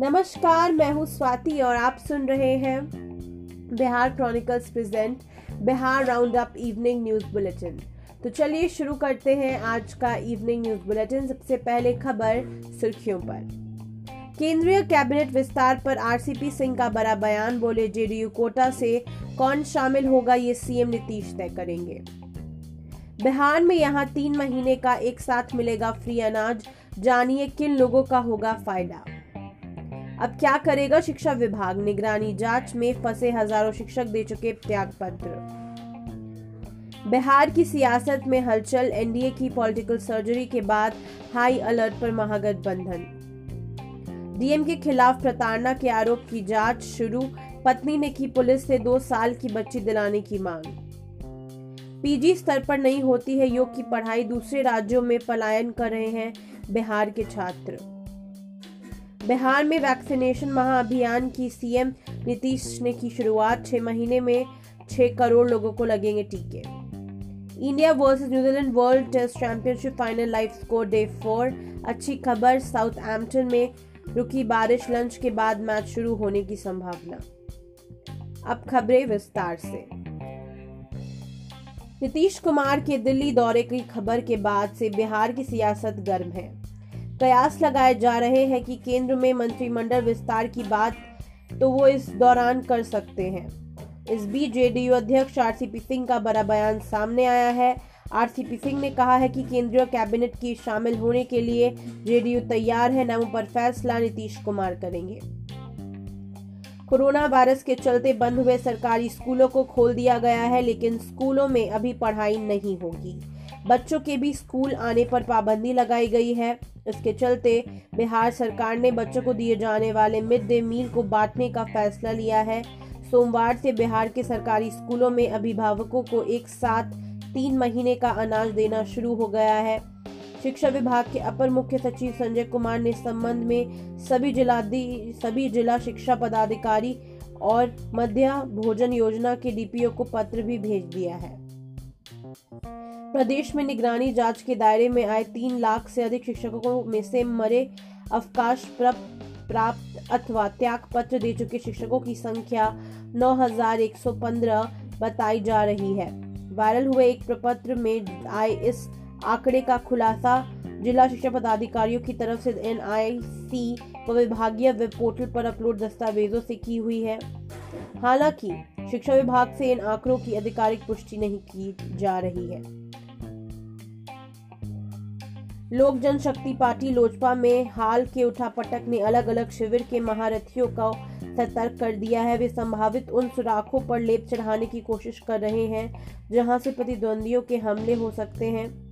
नमस्कार, मैं हूँ स्वाति और आप सुन रहे हैं Bihar chronicles present Bihar round up evening news bulletin तो चलिए शुरू करते हैं आज का इवनिंग न्यूज़ बुलेटिन सबसे पहले खबर सुर्खियों पर। केंद्रीय कैबिनेट विस्तार पर आरसीपी सिंह का बड़ा बयान, बोले जेडीयू कोटा से कौन शामिल होगा ये सीएम नीतीश तय करेंगे। बिहार में यहाँ तीन महीने का एक साथ मिलेगा फ्री अनाज। जानिए किन लोगों का होगा फ़ायदा। अब क्या करेगा शिक्षा विभाग? निगरानी जाँच में फंसे हज़ारों शिक्षक दे चुके त्याग पत्र बिहार की सियासत में हलचल एनडीए की पॉलिटिकल सर्जरी के बाद हाई अलर्ट पर महागठबंधन। डीएम के खिलाफ प्रताड़ना के आरोप की जाँच शुरू। पत्नी ने की पुलिस से दो साल की बच्ची दिलाने की मांग। पीजी स्तर पर नहीं होती है, योग की पढ़ाई दूसरे राज्यों में पलायन कर रहे हैं बिहार के छात्र। बिहार में वैक्सीनेशन महाअभियान की सीएम नीतीश ने की शुरुआत, छह महीने में छह करोड़ लोगों को लगेंगे टीके। India versus New Zealand world test championship final live score day four, अच्छी खबर साउथ एम्पटन में रुकी बारिश, लंच के बाद मैच शुरू होने की संभावना। अब खबरें विस्तार से। नीतीश कुमार के दिल्ली दौरे की खबर के बाद से बिहार की सियासत गर्म है। कयास लगाए जा रहे हैं कि केंद्र में मंत्रिमंडल विस्तार की बात तो वो इस दौरान कर सकते हैं। इस बीच जेडीयू अध्यक्ष आरसीपी सिंह का बड़ा बयान सामने आया है। आरसीपी सिंह ने कहा है कि केंद्रीय कैबिनेट की शामिल होने के लिए जेडीयू तैयार है, नामों पर फैसला नीतीश कुमार करेंगे। कोरोना वायरस के चलते बंद हुए सरकारी स्कूलों को खोल दिया गया है, लेकिन स्कूलों में अभी पढ़ाई नहीं होगी। बच्चों के भी स्कूल आने पर पाबंदी लगाई गई है। इसके चलते बिहार सरकार ने बच्चों को दिए जाने वाले मिड डे मील को बांटने का फैसला लिया है। सोमवार से बिहार के सरकारी स्कूलों में अभिभावकों को एक साथ तीन महीने का अनाज देना शुरू हो गया है। शिक्षा विभाग के अपर मुख्य सचिव संजय कुमार ने संबंध में सभी जिलाधि सभी जिला शिक्षा पदाधिकारी और मध्य भोजन योजना के डीपीओ को पत्र भी भेज दिया है। प्रदेश में निगरानी जाँच के दायरे में आए तीन लाख से अधिक शिक्षकों में से मरे अवकाश प्राप्त अथवा त्याग पत्र दे चुके शिक्षकों की संख्या 9,115 बताई जा रही है। वायरल हुए एक प्रपत्र में आए इस आंकड़े का खुलासा जिला शिक्षा पदाधिकारियों की तरफ़ से एनआईसी व विभागीय वेब पोर्टल पर अपलोड दस्तावेजों से की हुई है। हालाँकि, शिक्षा विभाग से इन आंकड़ों की आधिकारिक पुष्टि नहीं की जा रही है। लोक जनशक्ति पार्टी लोजपा में हाल के उठापटक ने अलग अलग शिविर के महारथियों को सतर्क कर दिया है। वे संभावित उन सुराखों पर लेप चढ़ाने की कोशिश कर रहे हैं, जहाँ से प्रतिद्वंदियों के हमले हो सकते हैं।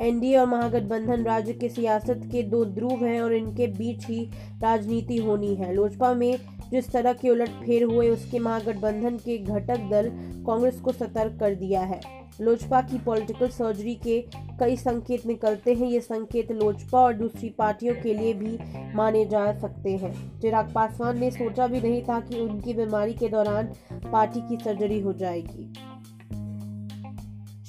एनडीए और महागठबंधन राज्य के सियासत के दो ध्रुव हैं और इनके बीच ही राजनीति होनी है। लोजपा में जिस तरह के उलट फेर हुए, उसके महागठबंधन के घटक दल कांग्रेस को सतर्क कर दिया है। लोजपा की पॉलिटिकल सर्जरी के कई संकेत निकलते हैं। ये संकेत लोजपा और दूसरी पार्टियों के लिए भी माने जा सकते हैं। चिराग पासवान ने सोचा भी नहीं था कि उनकी बीमारी के दौरान पार्टी की सर्जरी हो जाएगी।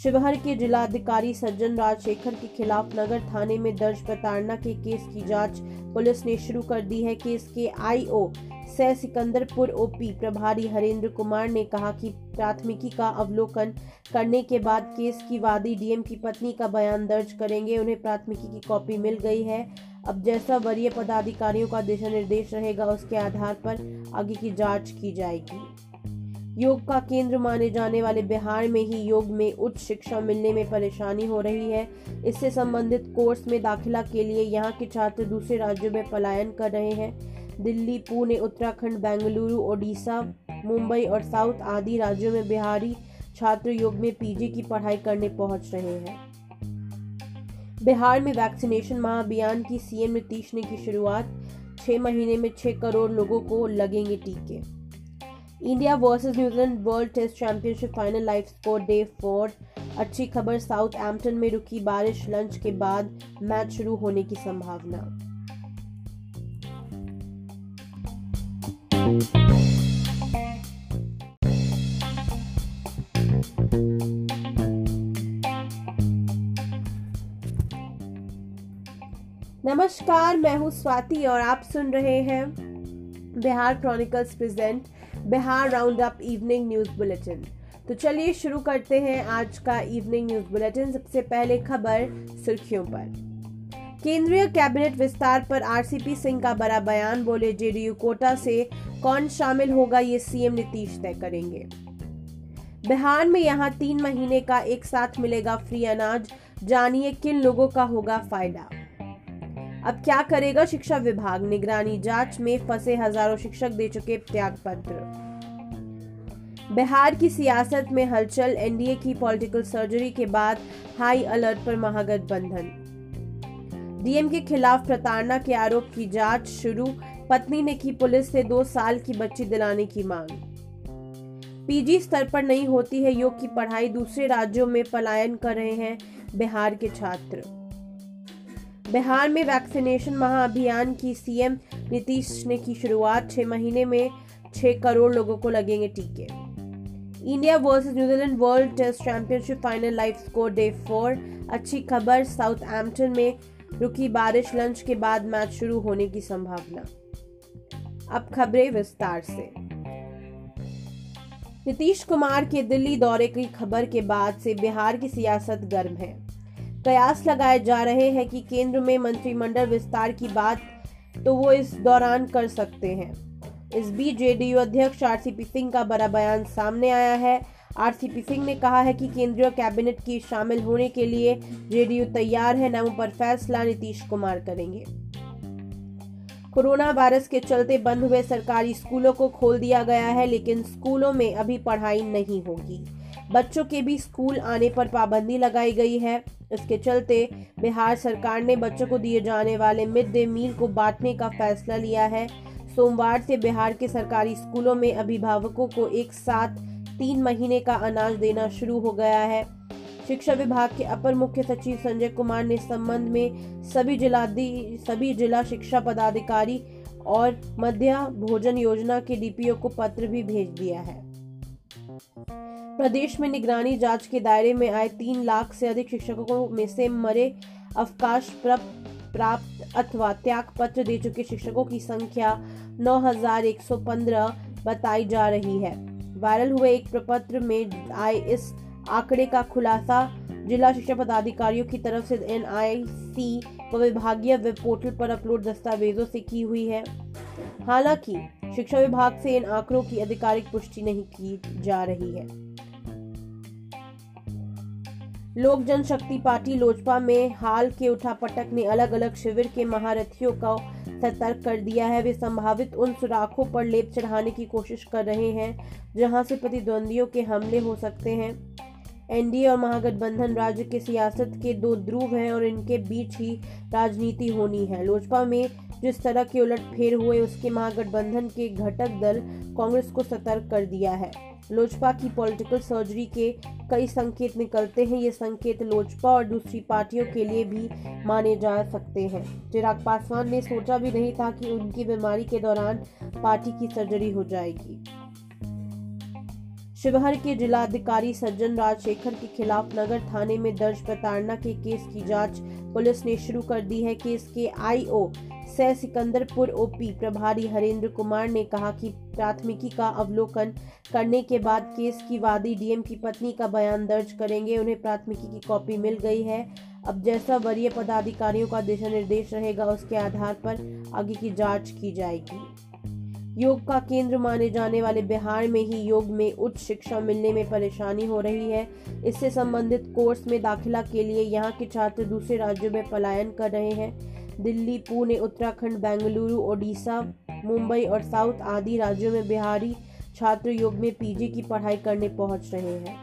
शिवहर के जिलाधिकारी सज्जन राजशेखर के खिलाफ नगर थाने में दर्ज प्रताड़ना के केस की जाँच पुलिस ने शुरू कर दी है। केस के आईओ सह सिकंदरपुर ओपी प्रभारी हरेंद्र कुमार ने कहा कि प्राथमिकी का अवलोकन करने के बाद केस की वादी डीएम की पत्नी का बयान दर्ज करेंगे। उन्हें प्राथमिकी की कॉपी मिल गई है। अब जैसा वरीय पदाधिकारियों का दिशा निर्देश रहेगा, उसके आधार पर आगे की जाँच की जाएगी। योग का केंद्र माने जाने वाले बिहार में ही योग में उच्च शिक्षा मिलने में परेशानी हो रही है। इससे संबंधित कोर्स में दाखिला के लिए यहाँ के छात्र दूसरे राज्यों में पलायन कर रहे हैं। दिल्ली, पुणे, उत्तराखंड, बेंगलुरु, ओडिशा, मुंबई और साउथ आदि राज्यों में बिहारी छात्र योग में पीजी की पढ़ाई करने पहुँच रहे हैं। बिहार में वैक्सीनेशन महाअभियान की सीएम नीतीश ने की शुरुआत। छह महीने में छह करोड़ लोगों को लगेंगे टीके। India versus New Zealand world test championship final live score day four अच्छी खबर साउथ एम्पटन में रुकी बारिश लंच के बाद मैच शुरू होने की संभावना। नमस्कार, मैं हूँ स्वाति और आप सुन रहे हैं Bihar chronicles present Bihar round up evening news bulletin. तो चलिए शुरू करते हैं आज का इवनिंग न्यूज़ बुलेटिन। सबसे पहले खबर सुर्खियों पर। केंद्रीय कैबिनेट विस्तार पर आरसीपी सिंह का बड़ा बयान, बोले जेडीयू कोटा से कौन शामिल होगा ये सीएम नीतीश तय करेंगे। बिहार में यहाँ तीन महीने का एक साथ मिलेगा फ्री अनाज, जानिए किन लोगों का होगा फ़ायदा। अब क्या करेगा शिक्षा विभाग? निगरानी जाँच में फंसे हज़ारों शिक्षक दे चुके त्याग पत्र बिहार की सियासत में हलचल, एनडीए की पॉलिटिकल सर्जरी के बाद हाई अलर्ट पर महागठबंधन। डीएम के खिलाफ प्रताड़ना के आरोप की जाँच शुरू, पत्नी ने की पुलिस से दो साल की बच्ची दिलाने की मांग। पीजी स्तर पर नहीं होती है योग की पढ़ाई, दूसरे राज्यों में पलायन कर रहे हैं बिहार के छात्र। बिहार में वैक्सीनेशन महाअभियान की सीएम नीतीश ने की शुरुआत। छह महीने में छह करोड़ लोगों को लगेंगे टीके। India versus New Zealand world test championship final live score day four. अच्छी खबर साउथ एम्पटन में रुकी बारिश लंच के बाद मैच शुरू होने की संभावना। अब खबरें विस्तार से। नीतीश कुमार के दिल्ली दौरे की खबर के बाद से बिहार की सियासत गर्म है। कयास लगाए जा रहे हैं कि केंद्र में मंत्रिमंडल विस्तार की बात तो वो इस दौरान कर सकते हैं। इस बीच जेडीयू अध्यक्ष आरसीपी सिंह का बड़ा बयान सामने आया है। आरसीपी सिंह ने कहा है कि केंद्रीय कैबिनेट की शामिल होने के लिए जेडीयू तैयार है, नामों पर फैसला नीतीश कुमार करेंगे। कोरोना वायरस के चलते बंद हुए सरकारी स्कूलों को खोल दिया गया है, लेकिन स्कूलों में अभी पढ़ाई नहीं होगी। बच्चों के भी स्कूल आने पर पाबंदी लगाई गई है। इसके चलते बिहार सरकार ने बच्चों को दिए जाने वाले मिड डे मील को बांटने का फैसला लिया है। सोमवार से बिहार के सरकारी स्कूलों में अभिभावकों को एक साथ तीन महीने का अनाज देना शुरू हो गया है। शिक्षा विभाग के अपर मुख्य सचिव संजय कुमार ने संबंध में सभी जिला सभी जिला शिक्षा पदाधिकारी और मध्य भोजन योजना के डीपीओ को पत्र भी भेज दिया है। प्रदेश में निगरानी जाँच के दायरे में आए तीन लाख से अधिक शिक्षकों में से मरे अवकाश प्राप्त अथवा त्याग पत्र दे चुके शिक्षकों की संख्या 9,115 बताई जा रही है। वायरल हुए एक प्रपत्र में आए इस आंकड़े का खुलासा जिला शिक्षा पदाधिकारियों की तरफ़ से एनआईसी व विभागीय वेब पोर्टल पर अपलोड दस्तावेजों से की हुई है। हालाँकि शिक्षा विभाग से इन आंकड़ों की आधिकारिक पुष्टि नहीं की जा रही है। लोक जनशक्ति पार्टी लोजपा में हाल के उठापटक ने अलग अलग शिविर के महारथियों को सतर्क कर दिया है। वे संभावित उन सुराखों पर लेप चढ़ाने की कोशिश कर रहे हैं, जहाँ से प्रतिद्वंदियों के हमले हो सकते हैं। एनडीए और महागठबंधन राज्य के सियासत के दो ध्रुव हैं और इनके बीच ही राजनीति होनी है। लोजपा में जिस तरह के उलट फेर हुए, उसके महागठबंधन के घटक दल कांग्रेस को सतर्क कर दिया है। लोजपा की पॉलिटिकल सर्जरी के कई संकेत निकलते हैं। ये संकेत लोजपा और दूसरी पार्टियों के लिए भी माने जा सकते हैं। चिराग पासवान ने सोचा भी नहीं था कि उनकी बीमारी के दौरान पार्टी की सर्जरी हो जाएगी। शिवहर के जिलाधिकारी सज्जन राजशेखर के खिलाफ नगर थाने में दर्ज प्रताड़ना के केस की जाँच पुलिस ने शुरू कर दी है। केस के आईओ सह सिकंदरपुर ओपी प्रभारी हरेंद्र कुमार ने कहा कि प्राथमिकी का अवलोकन करने के बाद केस की वादी डीएम की पत्नी का बयान दर्ज करेंगे। उन्हें प्राथमिकी की कॉपी मिल गई है। अब जैसा वरीय पदाधिकारियों का दिशा निर्देश रहेगा, उसके आधार पर आगे की जाँच की जाएगी। योग का केंद्र माने जाने वाले बिहार में ही योग में उच्च शिक्षा मिलने में परेशानी हो रही है। इससे संबंधित कोर्स में दाखिला के लिए यहाँ के छात्र दूसरे राज्यों में पलायन कर रहे हैं। दिल्ली, पुणे, उत्तराखंड, बेंगलुरु, ओडिशा, मुंबई और साउथ आदि राज्यों में बिहारी छात्र योग में पीजी की पढ़ाई करने पहुँच रहे हैं।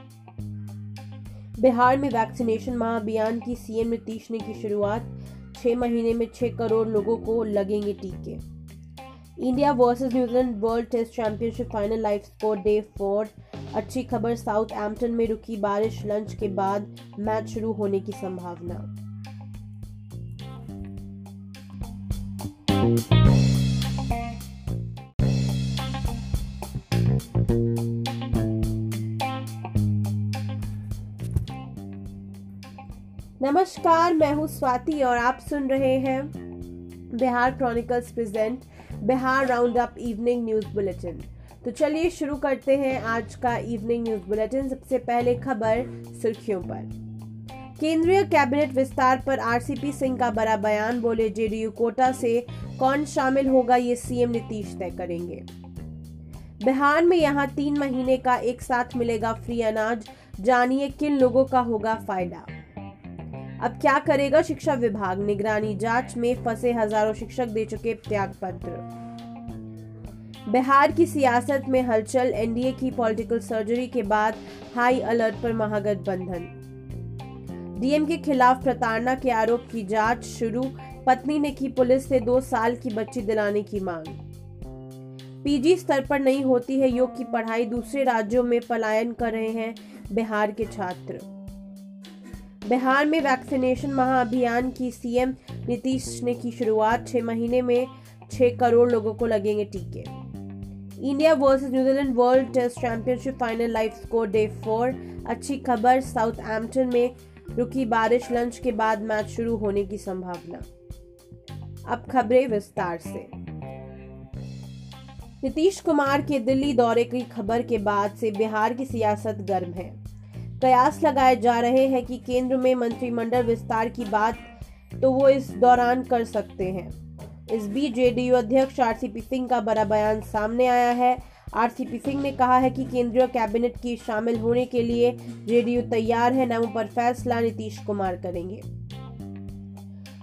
बिहार में वैक्सीनेशन महाअभियान की सीएम नीतीश ने की शुरुआत। छह महीने में छह करोड़ लोगों को लगेंगे टीके। India versus New Zealand world test championship final live score day four अच्छी खबर साउथ एम्पटन में रुकी बारिश लंच के बाद मैच शुरू होने की संभावना। नमस्कार, मैं हूँ स्वाति और आप सुन रहे हैं Bihar chronicles present Bihar round up evening news bulletin. तो चलिए शुरू करते हैं आज का इवनिंग न्यूज़ बुलेटिन। सबसे पहले खबर सुर्खियों पर। केंद्रीय कैबिनेट विस्तार पर आरसीपी सिंह का बड़ा बयान, बोले जेडीयू कोटा से कौन शामिल होगा ये सीएम नीतीश तय करेंगे। बिहार में यहाँ तीन महीने का एक साथ मिलेगा फ्री अनाज, जानिए किन लोगों का होगा फ़ायदा। अब क्या करेगा शिक्षा विभाग? निगरानी जाँच में फंसे हज़ारों शिक्षक दे चुके त्याग पत्र बिहार की सियासत में हलचल, एनडीए की पॉलिटिकल सर्जरी के बाद हाई अलर्ट पर महागठबंधन। डीएम के खिलाफ प्रताड़ना के आरोप की जाँच शुरू, पत्नी ने की पुलिस से दो साल की बच्ची दिलाने की मांग। पीजी स्तर पर नहीं होती है योग की पढ़ाई, दूसरे राज्यों में पलायन कर रहे हैं बिहार के छात्र। बिहार में वैक्सीनेशन महाअभियान की सीएम नीतीश ने की शुरुआत। छह महीने में छह करोड़ लोगों को लगेंगे टीके। India versus New Zealand world test championship final live score day four. अच्छी खबर साउथ एम्पटन में रुकी बारिश लंच के बाद मैच शुरू होने की संभावना। अब खबरें विस्तार से। नीतीश कुमार के दिल्ली दौरे की खबर के बाद से बिहार की सियासत गर्म है। कयास लगाए जा रहे हैं कि केंद्र में मंत्रिमंडल विस्तार की बात तो वो इस दौरान कर सकते हैं। इस बीच जेडीयू अध्यक्ष आरसीपी सिंह का बड़ा बयान सामने आया है। आरसीपी सिंह ने कहा है कि केंद्रीय कैबिनेट की शामिल होने के लिए जेडीयू तैयार है, नामों पर फैसला नीतीश कुमार करेंगे।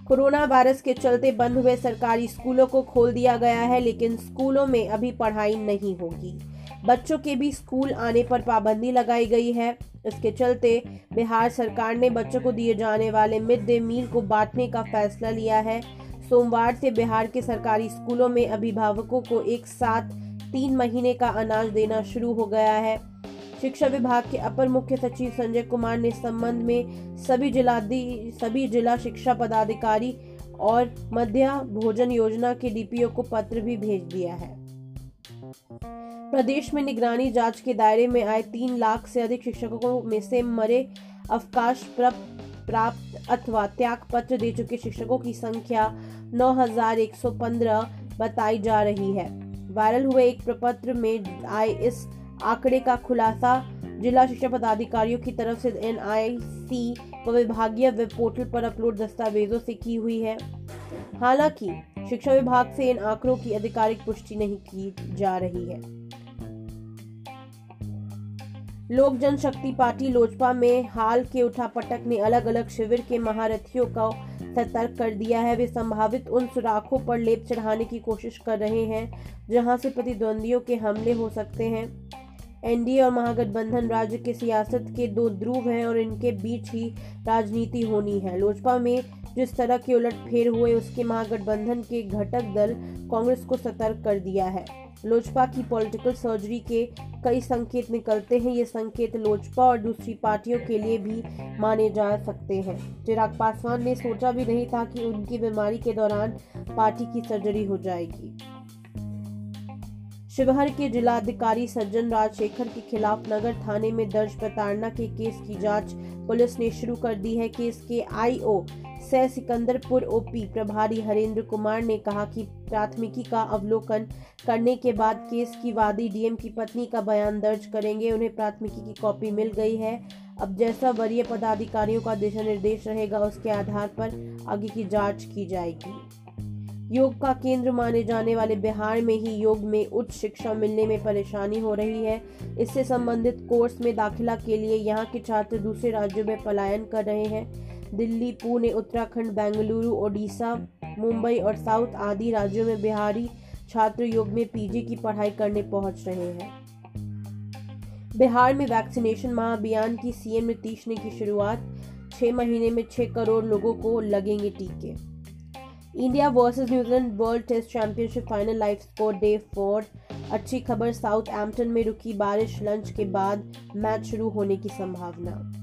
कोरोना वायरस के चलते बंद हुए सरकारी स्कूलों को खोल दिया गया है, लेकिन स्कूलों में अभी पढ़ाई नहीं होगी। बच्चों के भी स्कूल आने पर पाबंदी लगाई गई है। इसके चलते बिहार सरकार ने बच्चों को दिए जाने वाले मिड डे मील को बांटने का फैसला लिया है। सोमवार से बिहार के सरकारी स्कूलों में अभिभावकों को एक साथ तीन महीने का अनाज देना शुरू हो गया है। शिक्षा विभाग के अपर मुख्य सचिव संजय कुमार ने संबंध में सभी जिला सभी जिला शिक्षा पदाधिकारी और मध्य भोजन योजना के डीपीओ को पत्र भी भेज दिया है। प्रदेश में निगरानी जाँच के दायरे में आए तीन लाख से अधिक शिक्षकों में से मरे अवकाश प्राप्त अथवा त्याग पत्र दे चुके शिक्षकों की संख्या 9,115 बताई जा रही है। वायरल हुए एक प्रपत्र में आए इस आंकड़े का खुलासा जिला शिक्षा पदाधिकारियों की तरफ़ से एनआईसी व विभागीय वेब पोर्टल पर अपलोड दस्तावेजों से की हुई है। हालाँकि शिक्षा विभाग से इन आंकड़ों की आधिकारिक पुष्टि नहीं की जा रही है। लोक जनशक्ति पार्टी लोजपा में हाल के उठापटक ने अलग अलग शिविर के महारथियों को सतर्क कर दिया है। वे संभावित उन सुराखों पर लेप चढ़ाने की कोशिश कर रहे हैं, जहाँ से प्रतिद्वंदियों के हमले हो सकते हैं। एनडीए और महागठबंधन राज्य के सियासत के दो ध्रुव हैं और इनके बीच ही राजनीति होनी है। लोजपा में जिस तरह के उलट फेर हुए, उसके महागठबंधन के घटक दल कांग्रेस को सतर्क कर दिया है। लोजपा की पॉलिटिकल सर्जरी के कई संकेत निकलते हैं। ये संकेत लोजपा और दूसरी पार्टियों के लिए भी माने जा सकते हैं। चिराग पासवान ने सोचा भी नहीं था कि उनकी बीमारी के दौरान पार्टी की सर्जरी हो जाएगी। शिवहर के जिलाधिकारी सज्जन राजशेखर के खिलाफ नगर थाने में दर्ज प्रताड़ना के केस की जाँच पुलिस ने शुरू कर दी है। केस के आईओ सह सिकंदरपुर ओपी प्रभारी हरेंद्र कुमार ने कहा कि प्राथमिकी का अवलोकन करने के बाद केस की वादी डीएम की पत्नी का बयान दर्ज करेंगे। उन्हें प्राथमिकी की कॉपी मिल गई है। अब जैसा वरीय पदाधिकारियों का दिशा निर्देश रहेगा, उसके आधार पर आगे की जाँच की जाएगी। योग का केंद्र माने जाने वाले बिहार में ही योग में उच्च शिक्षा मिलने में परेशानी हो रही है। इससे संबंधित कोर्स में दाखिला के लिए यहाँ के छात्र दूसरे राज्यों में पलायन कर रहे हैं। दिल्ली, पुणे, उत्तराखंड, बेंगलुरु, ओडिशा, मुंबई और साउथ आदि राज्यों में बिहारी छात्र योग में पीजी की पढ़ाई करने पहुँच रहे हैं। बिहार में वैक्सीनेशन महाअभियान की सीएम नीतीश ने की शुरुआत। छह महीने में छह करोड़ लोगों को लगेंगे टीके। India versus New Zealand world test championship final live score day four. अच्छी खबर साउथ एम्पटन में रुकी बारिश, लंच के बाद मैच शुरू होने की संभावना।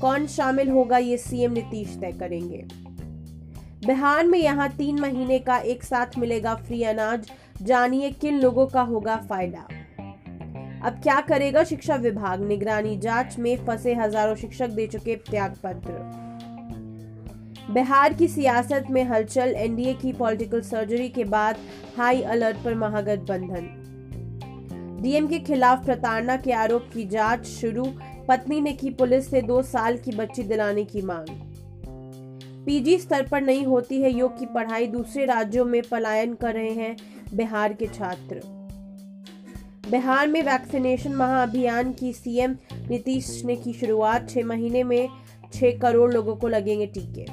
कौन शामिल होगा ये सीएम नीतीश तय करेंगे। बिहार में यहाँ तीन महीने का एक साथ मिलेगा फ्री अनाज, जानिए किन लोगों का होगा फ़ायदा। अब क्या करेगा शिक्षा विभाग? निगरानी जाँच में फंसे हज़ारों शिक्षक दे चुके त्याग पत्र बिहार की सियासत में हलचल, एनडीए की पॉलिटिकल सर्जरी के बाद हाई अलर्ट पर महागठबंधन। डीएम के खिलाफ प्रताड़ना के आरोप की जाँच शुरू पत्नी ने की पुलिस से दो साल की बच्ची दिलाने की मांग। पीजी स्तर पर नहीं होती है, योग की पढ़ाई दूसरे राज्यों में पलायन कर रहे हैं बिहार के छात्र। बिहार में वैक्सीनेशन महाअभियान की सीएम नीतीश ने की शुरुआत, छह महीने में छह करोड़ लोगों को लगेंगे टीके।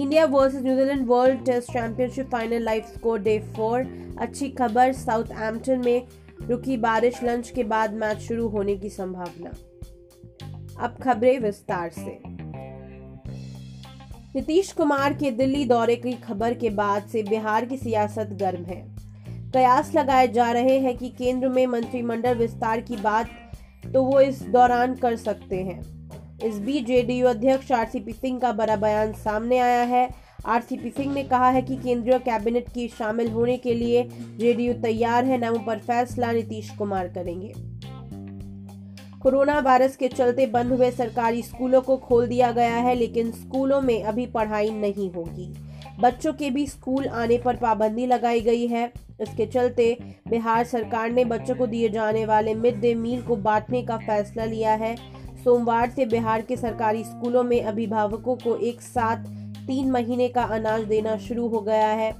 India versus New Zealand world test championship final live score day four, अच्छी खबर साउथ एम्पटन में रुकी बारिश, लंच के बाद मैच शुरू होने की संभावना। अब खबरें विस्तार से। नीतीश कुमार के दिल्ली दौरे की खबर के बाद से बिहार की सियासत गर्म है। कयास लगाए जा रहे हैं कि केंद्र में मंत्रिमंडल विस्तार की बात तो वो इस दौरान कर सकते हैं। इस बीच जेडीयू अध्यक्ष आरसीपी सिंह का बड़ा बयान सामने आया है। आरसीपी सिंह ने कहा है कि केंद्रीय कैबिनेट की शामिल होने के लिए जेडीयू तैयार है, नामों पर फैसला नीतीश कुमार करेंगे। कोरोना वायरस के चलते बंद हुए सरकारी स्कूलों को खोल दिया गया है, लेकिन स्कूलों में अभी पढ़ाई नहीं होगी। बच्चों के भी स्कूल आने पर पाबंदी लगाई गई है। इसके चलते बिहार सरकार ने बच्चों को दिए जाने वाले मिड डे मील को बांटने का फैसला लिया है। सोमवार से बिहार के सरकारी स्कूलों में अभिभावकों को एक साथ तीन महीने का अनाज देना शुरू हो गया है।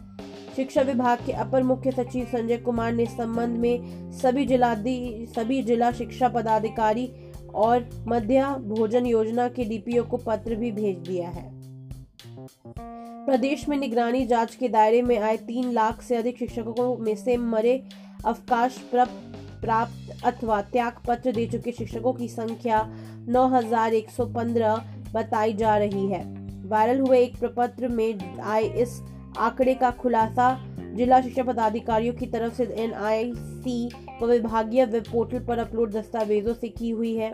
शिक्षा विभाग के अपर मुख्य सचिव संजय कुमार ने संबंध में सभी जिलाधि सभी जिला शिक्षा पदाधिकारी और मध्य भोजन योजना के डीपीओ को पत्र भी भेज दिया है। प्रदेश में निगरानी जाँच के दायरे में आए तीन लाख से अधिक शिक्षकों में से मरे अवकाश प्राप्त अथवा त्याग पत्र दे चुके शिक्षकों की संख्या 9,115 बताई जा रही है। वायरल हुए एक प्रपत्र में आए इस आंकड़े का खुलासा जिला शिक्षा पदाधिकारियों की तरफ़ से एनआईसी व विभागीय वेब पोर्टल पर अपलोड दस्तावेजों से की हुई है।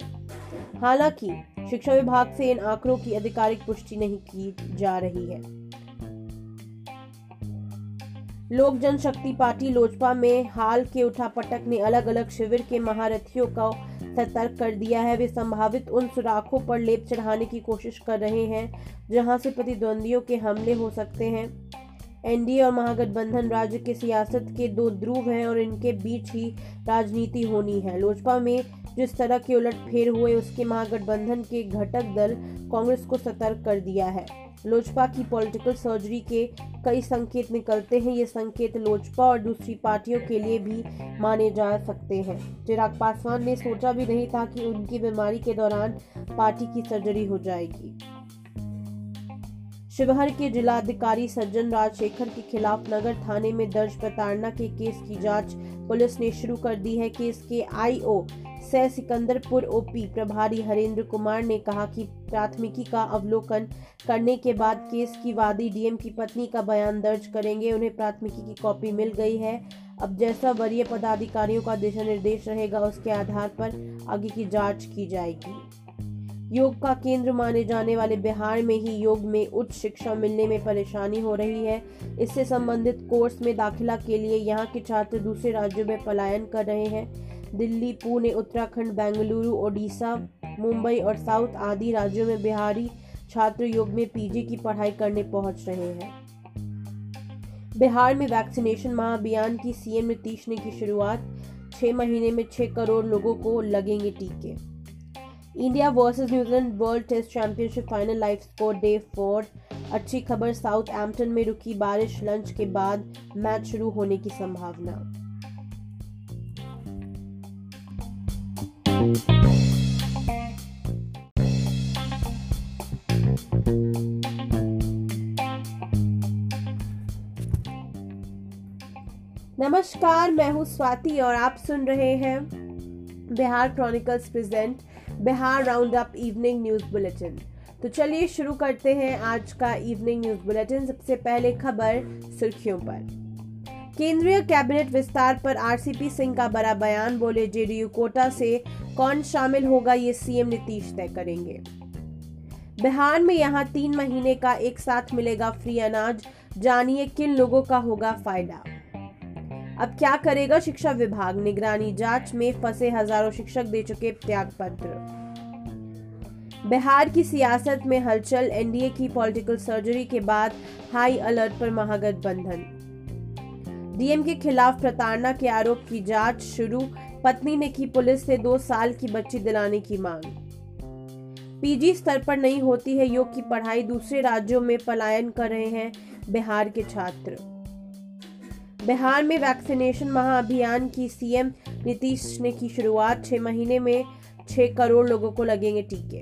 हालाँकि, शिक्षा विभाग से इन आंकड़ों की आधिकारिक पुष्टि नहीं की जा रही है। लोक जनशक्ति पार्टी लोजपा में हाल के उठापटक ने अलग अलग शिविर के महारथियों को सतर्क कर दिया है। वे संभावित उन सुराखों पर लेप चढ़ाने की कोशिश कर रहे हैं, जहाँ से प्रतिद्वंदियों के हमले हो सकते हैं। एनडीए और महागठबंधन राज्य के सियासत के दो ध्रुव हैं और इनके बीच ही राजनीति होनी है। लोजपा में जिस तरह के उलट फेर हुए उसके महागठबंधन के घटक दल कांग्रेस को सतर्क कर दिया है। लोजपा की पॉलिटिकल सर्जरी के कई संकेत निकलते हैं। ये संकेत लोजपा और दूसरी पार्टियों के लिए भी माने जा सकते हैं। चिराग पासवान ने सोचा भी नहीं था कि उनकी बीमारी के दौरान पार्टी की सर्जरी हो जाएगी। शिवहर के जिलाधिकारी सज्जन राजशेखर के खिलाफ नगर थाने में दर्ज प्रताड़ना के केस की जाँच पुलिस ने शुरू कर दी है। केस के आईओ सह सिकंदरपुर ओपी प्रभारी हरेंद्र कुमार ने कहा कि प्राथमिकी का अवलोकन करने के बाद केस की वादी डीएम की पत्नी का बयान दर्ज करेंगे। उन्हें प्राथमिकी की कॉपी मिल गई है। अब जैसा वरीय पदाधिकारियों का दिशा निर्देश रहेगा, उसके आधार पर आगे की जाँच की जाएगी। योग का केंद्र माने जाने वाले बिहार में ही योग में उच्च शिक्षा मिलने में परेशानी हो रही है। इससे संबंधित कोर्स में दाखिला के लिए यहाँ के छात्र दूसरे राज्यों में पलायन कर रहे हैं। दिल्ली, पुणे, उत्तराखंड, बेंगलुरु, ओडिशा, मुंबई और साउथ आदि राज्यों में बिहारी छात्र योग में पीजी की पढ़ाई करने पहुँच रहे हैं। बिहार में वैक्सीनेशन महाअभियान की सीएम नीतीश ने की शुरुआत। छह महीने में छह करोड़ लोगों को लगेंगे टीके। India versus New Zealand world test championship final live score day four अच्छी खबर साउथ एम्पटन में रुकी बारिश लंच के बाद मैच शुरू होने की संभावना। नमस्कार, मैं हूँ स्वाति और आप सुन रहे हैं Bihar chronicles present Bihar round up evening news bulletin. तो चलिए शुरू करते हैं आज का इवनिंग न्यूज़ बुलेटिन। सबसे पहले खबर सुर्खियों पर। केंद्रीय कैबिनेट विस्तार पर आरसीपी सिंह का बड़ा बयान, बोले जेडीयू कोटा से कौन शामिल होगा ये सीएम नीतीश तय करेंगे। बिहार में यहाँ तीन महीने का एक साथ मिलेगा फ्री अनाज, जानिए किन लोगों का होगा फ़ायदा। अब क्या करेगा शिक्षा विभाग? निगरानी जाँच में फंसे हज़ारों शिक्षक दे चुके त्याग पत्र बिहार की सियासत में हलचल, एनडीए की पॉलिटिकल सर्जरी के बाद हाई अलर्ट पर महागठबंधन। डीएम के खिलाफ प्रताड़ना के आरोप की जाँच शुरू, पत्नी ने की पुलिस से दो साल की बच्ची दिलाने की मांग। पीजी स्तर पर नहीं होती है योग की पढ़ाई, दूसरे राज्यों में पलायन कर रहे हैं बिहार के छात्र। बिहार में वैक्सीनेशन महाअभियान की सीएम नीतीश ने की शुरुआत। छह महीने में छह करोड़ लोगों को लगेंगे टीके।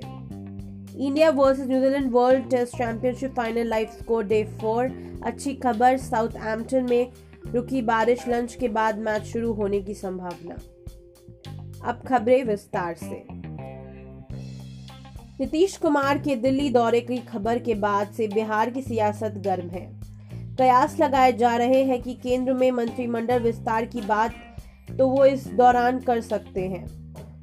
India versus New Zealand world test championship final live score day four. अच्छी खबर साउथ एम्पटन में रुकी बारिश, लंच के बाद मैच शुरू होने की संभावना। अब खबरें विस्तार से। नीतीश कुमार के दिल्ली दौरे की खबर के बाद से बिहार की सियासत गर्म है। कयास लगाए जा रहे हैं कि केंद्र में मंत्रिमंडल विस्तार की बात तो वो इस दौरान कर सकते हैं।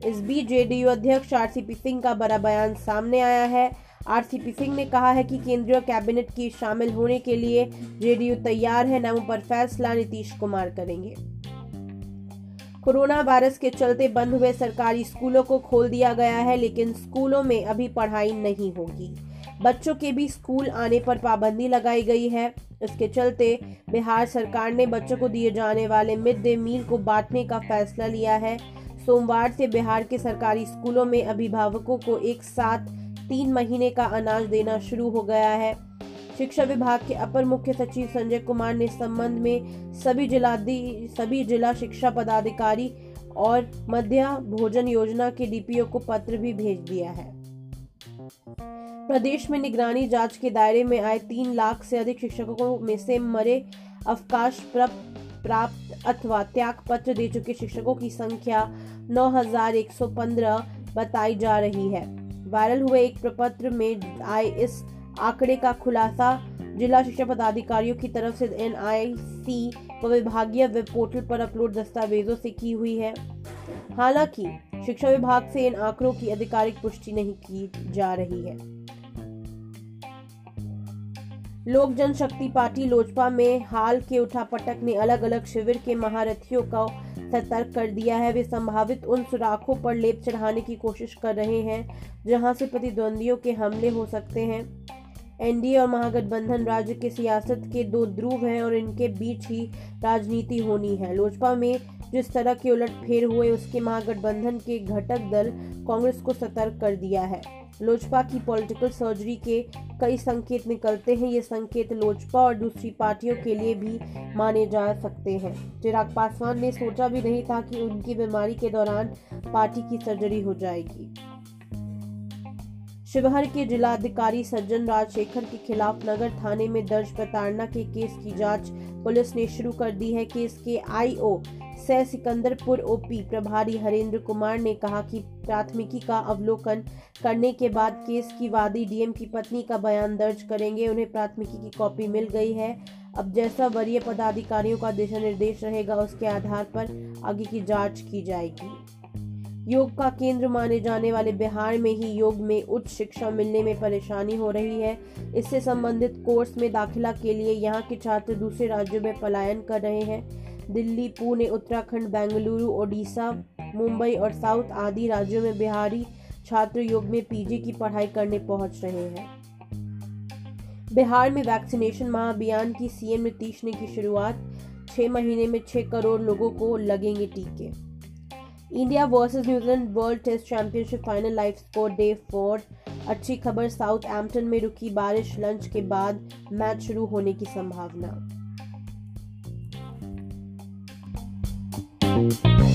इस बीच जेडीयू अध्यक्ष आरसीपी सिंह का बड़ा बयान सामने आया है। आरसीपी सिंह ने कहा है कि केंद्रीय कैबिनेट की शामिल होने के लिए जेडीयू तैयार है, नामों पर फैसला नीतीश कुमार करेंगे। कोरोना वायरस के चलते बंद हुए सरकारी स्कूलों को खोल दिया गया है, लेकिन स्कूलों में अभी पढ़ाई नहीं होगी। बच्चों के भी स्कूल आने पर पाबंदी लगाई गई है। इसके चलते बिहार सरकार ने बच्चों को दिए जाने वाले मिड डे मील को बांटने का फैसला लिया है। सोमवार से बिहार के सरकारी स्कूलों में अभिभावकों को एक साथ तीन महीने का अनाज देना शुरू हो गया है। शिक्षा विभाग के अपर मुख्य सचिव संजय कुमार ने संबंध में सभी जिला सभी जिला शिक्षा पदाधिकारी और मध्य भोजन योजना के डीपीओ को पत्र भी भेज दिया है। प्रदेश में निगरानी जाँच के दायरे में आए तीन लाख से अधिक शिक्षकों में से मरे अवकाश प्राप्त अथवा त्याग पत्र दे चुके शिक्षकों की संख्या 9,115 बताई जा रही है। वायरल हुए एक प्रपत्र में आए इस आंकड़े का खुलासा जिला शिक्षा पदाधिकारियों की तरफ़ से एनआईसी व विभागीय वेब पोर्टल पर अपलोड दस्तावेजों से की हुई है। हालाँकि शिक्षा विभाग से इन आंकड़ों की आधिकारिक पुष्टि नहीं की जा रही है। लोक जनशक्ति पार्टी लोजपा में हाल के उठापटक ने अलग अलग शिविर के महारथियों को सतर्क कर दिया है। वे संभावित उन सुराखों पर लेप चढ़ाने की कोशिश कर रहे हैं, जहाँ से प्रतिद्वंदियों के हमले हो सकते हैं। एनडीए और महागठबंधन राज्य के सियासत के दो ध्रुव हैं और इनके बीच ही राजनीति होनी है। लोजपा में जिस तरह के उलट फेर हुए, उसके महागठबंधन के घटक दल कांग्रेस को सतर्क कर दिया है। लोजपा की पॉलिटिकल सर्जरी के कई संकेत निकलते हैं। ये संकेत लोजपा और दूसरी पार्टियों के लिए भी माने जा सकते हैं। चिराग पासवान ने सोचा भी नहीं था कि उनकी बीमारी के दौरान पार्टी की सर्जरी हो जाएगी। शिवहर के जिलाधिकारी सज्जन राजशेखर के खिलाफ नगर थाने में दर्ज प्रताड़ना के केस की जाँच पुलिस ने शुरू कर दी है। केस के आईओ सह सिकंदरपुर ओपी। प्रभारी हरेंद्र कुमार ने कहा कि प्राथमिकी का अवलोकन करने के बाद केस की वादी डीएम की पत्नी का बयान दर्ज करेंगे। उन्हें प्राथमिकी की कॉपी मिल गई है। अब जैसा वरीय पदाधिकारियों का दिशा निर्देश रहेगा, उसके आधार पर आगे की जाँच की जाएगी। योग का केंद्र माने जाने वाले बिहार में ही योग में उच्च शिक्षा मिलने में परेशानी हो रही है। इससे संबंधित कोर्स में दाखिला के लिए यहाँ के छात्र दूसरे राज्यों में पलायन कर रहे हैं। दिल्ली, पुणे, उत्तराखंड, बेंगलुरु, ओडिशा, मुंबई और साउथ आदि राज्यों में बिहारी छात्र योग में पीजी की पढ़ाई करने पहुँच रहे हैं। बिहार में वैक्सीनेशन महाअभियान की सीएम नीतीश ने की शुरुआत। छह महीने में छह करोड़ लोगों को लगेंगे टीके। India versus New Zealand world test championship final live score day four. अच्छी खबर साउथ एम्पटन में रुकी बारिश, लंच के बाद मैच शुरू होने की संभावना। Thank you.